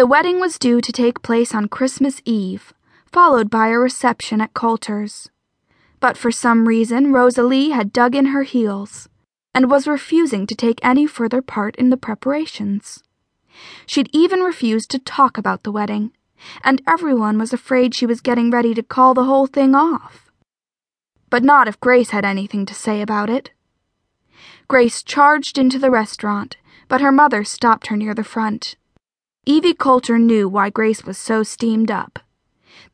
The wedding was due to take place on Christmas Eve, followed by a reception at Coulter's. But for some reason, Rosalie had dug in her heels and was refusing to take any further part in the preparations. She'd even refused to talk about the wedding, and everyone was afraid she was getting ready to call the whole thing off. But not if Grace had anything to say about it. Grace charged into the restaurant, but her mother stopped her near the front. Evie Coulter knew why Grace was so steamed up.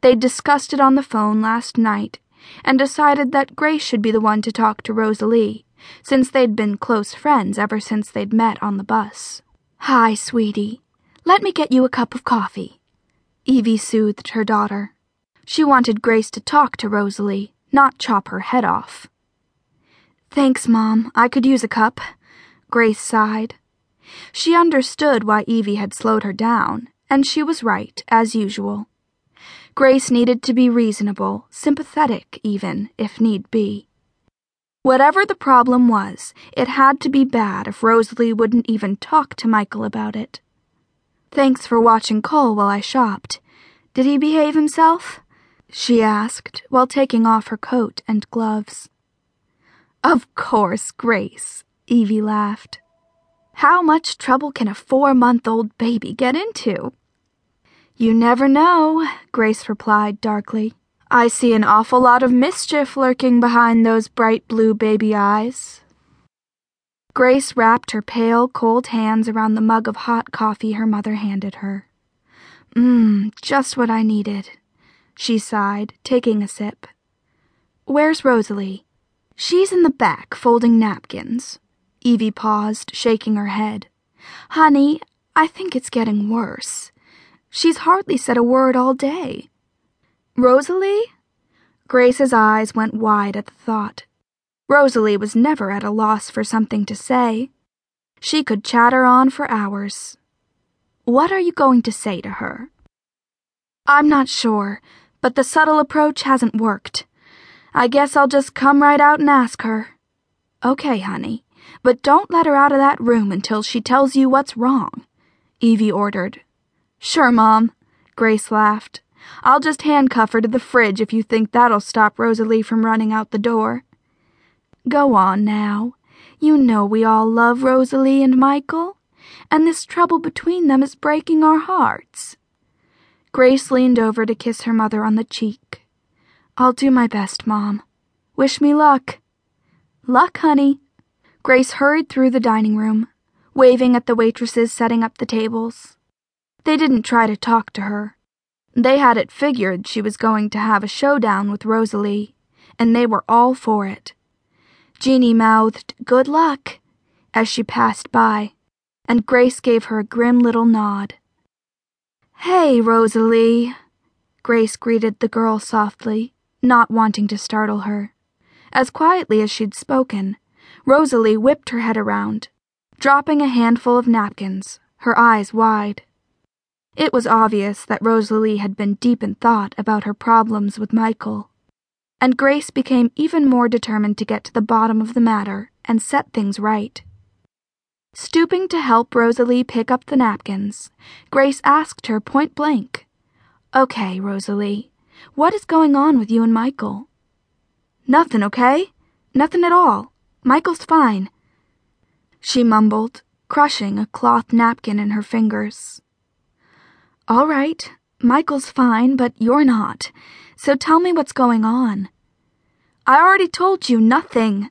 They'd discussed it on the phone last night and decided that Grace should be the one to talk to Rosalie, since they'd been close friends ever since they'd met on the bus. Hi, sweetie. Let me get you a cup of coffee. Evie soothed her daughter. She wanted Grace to talk to Rosalie, not chop her head off. Thanks, Mom. I could use a cup. Grace sighed. She understood why Evie had slowed her down, and she was right, as usual. Grace needed to be reasonable, sympathetic, even, if need be. Whatever the problem was, it had to be bad if Rosalie wouldn't even talk to Michael about it. Thanks for watching Cole while I shopped. Did he behave himself? She asked while taking off her coat and gloves. Of course, Grace, Evie laughed. How much trouble can a four month old baby get into? You never know, Grace replied darkly. I see an awful lot of mischief lurking behind those bright blue baby eyes. Grace wrapped her pale, cold hands around the mug of hot coffee her mother handed her. Mmm, just what I needed, she sighed, taking a sip. Where's Rosalie? She's in the back, folding napkins. Evie paused, shaking her head. Honey, I think it's getting worse. She's hardly said a word all day. Rosalie? Grace's eyes went wide at the thought. Rosalie was never at a loss for something to say. She could chatter on for hours. What are you going to say to her? I'm not sure, but the subtle approach hasn't worked. I guess I'll just come right out and ask her. Okay, honey. But don't let her out of that room until she tells you what's wrong, Evie ordered. Sure, Mom, Grace laughed. I'll just handcuff her to the fridge if you think that'll stop Rosalie from running out the door. Go on now. You know we all love Rosalie and Michael, and this trouble between them is breaking our hearts. Grace leaned over to kiss her mother on the cheek. I'll do my best, Mom. Wish me luck. Luck, honey. Grace hurried through the dining room, waving at the waitresses setting up the tables. They didn't try to talk to her. They had it figured she was going to have a showdown with Rosalie, and they were all for it. Jeanie mouthed, Good luck, as she passed by, and Grace gave her a grim little nod. Hey, Rosalie, Grace greeted the girl softly, not wanting to startle her. As quietly as she'd spoken, Rosalie whipped her head around, dropping a handful of napkins, her eyes wide. It was obvious that Rosalie had been deep in thought about her problems with Michael, and Grace became even more determined to get to the bottom of the matter and set things right. Stooping to help Rosalie pick up the napkins, Grace asked her point blank, Okay, Rosalie, what is going on with you and Michael? Nothing, okay? Nothing at all. Michael's fine. She mumbled, crushing a cloth napkin in her fingers. All right, Michael's fine, but you're not. So tell me what's going on. I already told you nothing,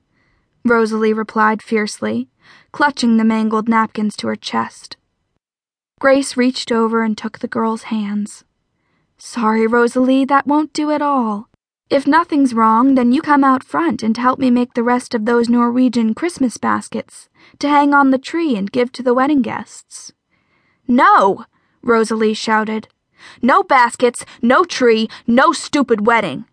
Rosalie replied fiercely, clutching the mangled napkins to her chest. Grace reached over and took the girl's hands. Sorry, Rosalie, that won't do at all. If nothing's wrong, then you come out front and help me make the rest of those Norwegian Christmas baskets to hang on the tree and give to the wedding guests. No! Rosalie shouted. No baskets, no tree, no stupid wedding.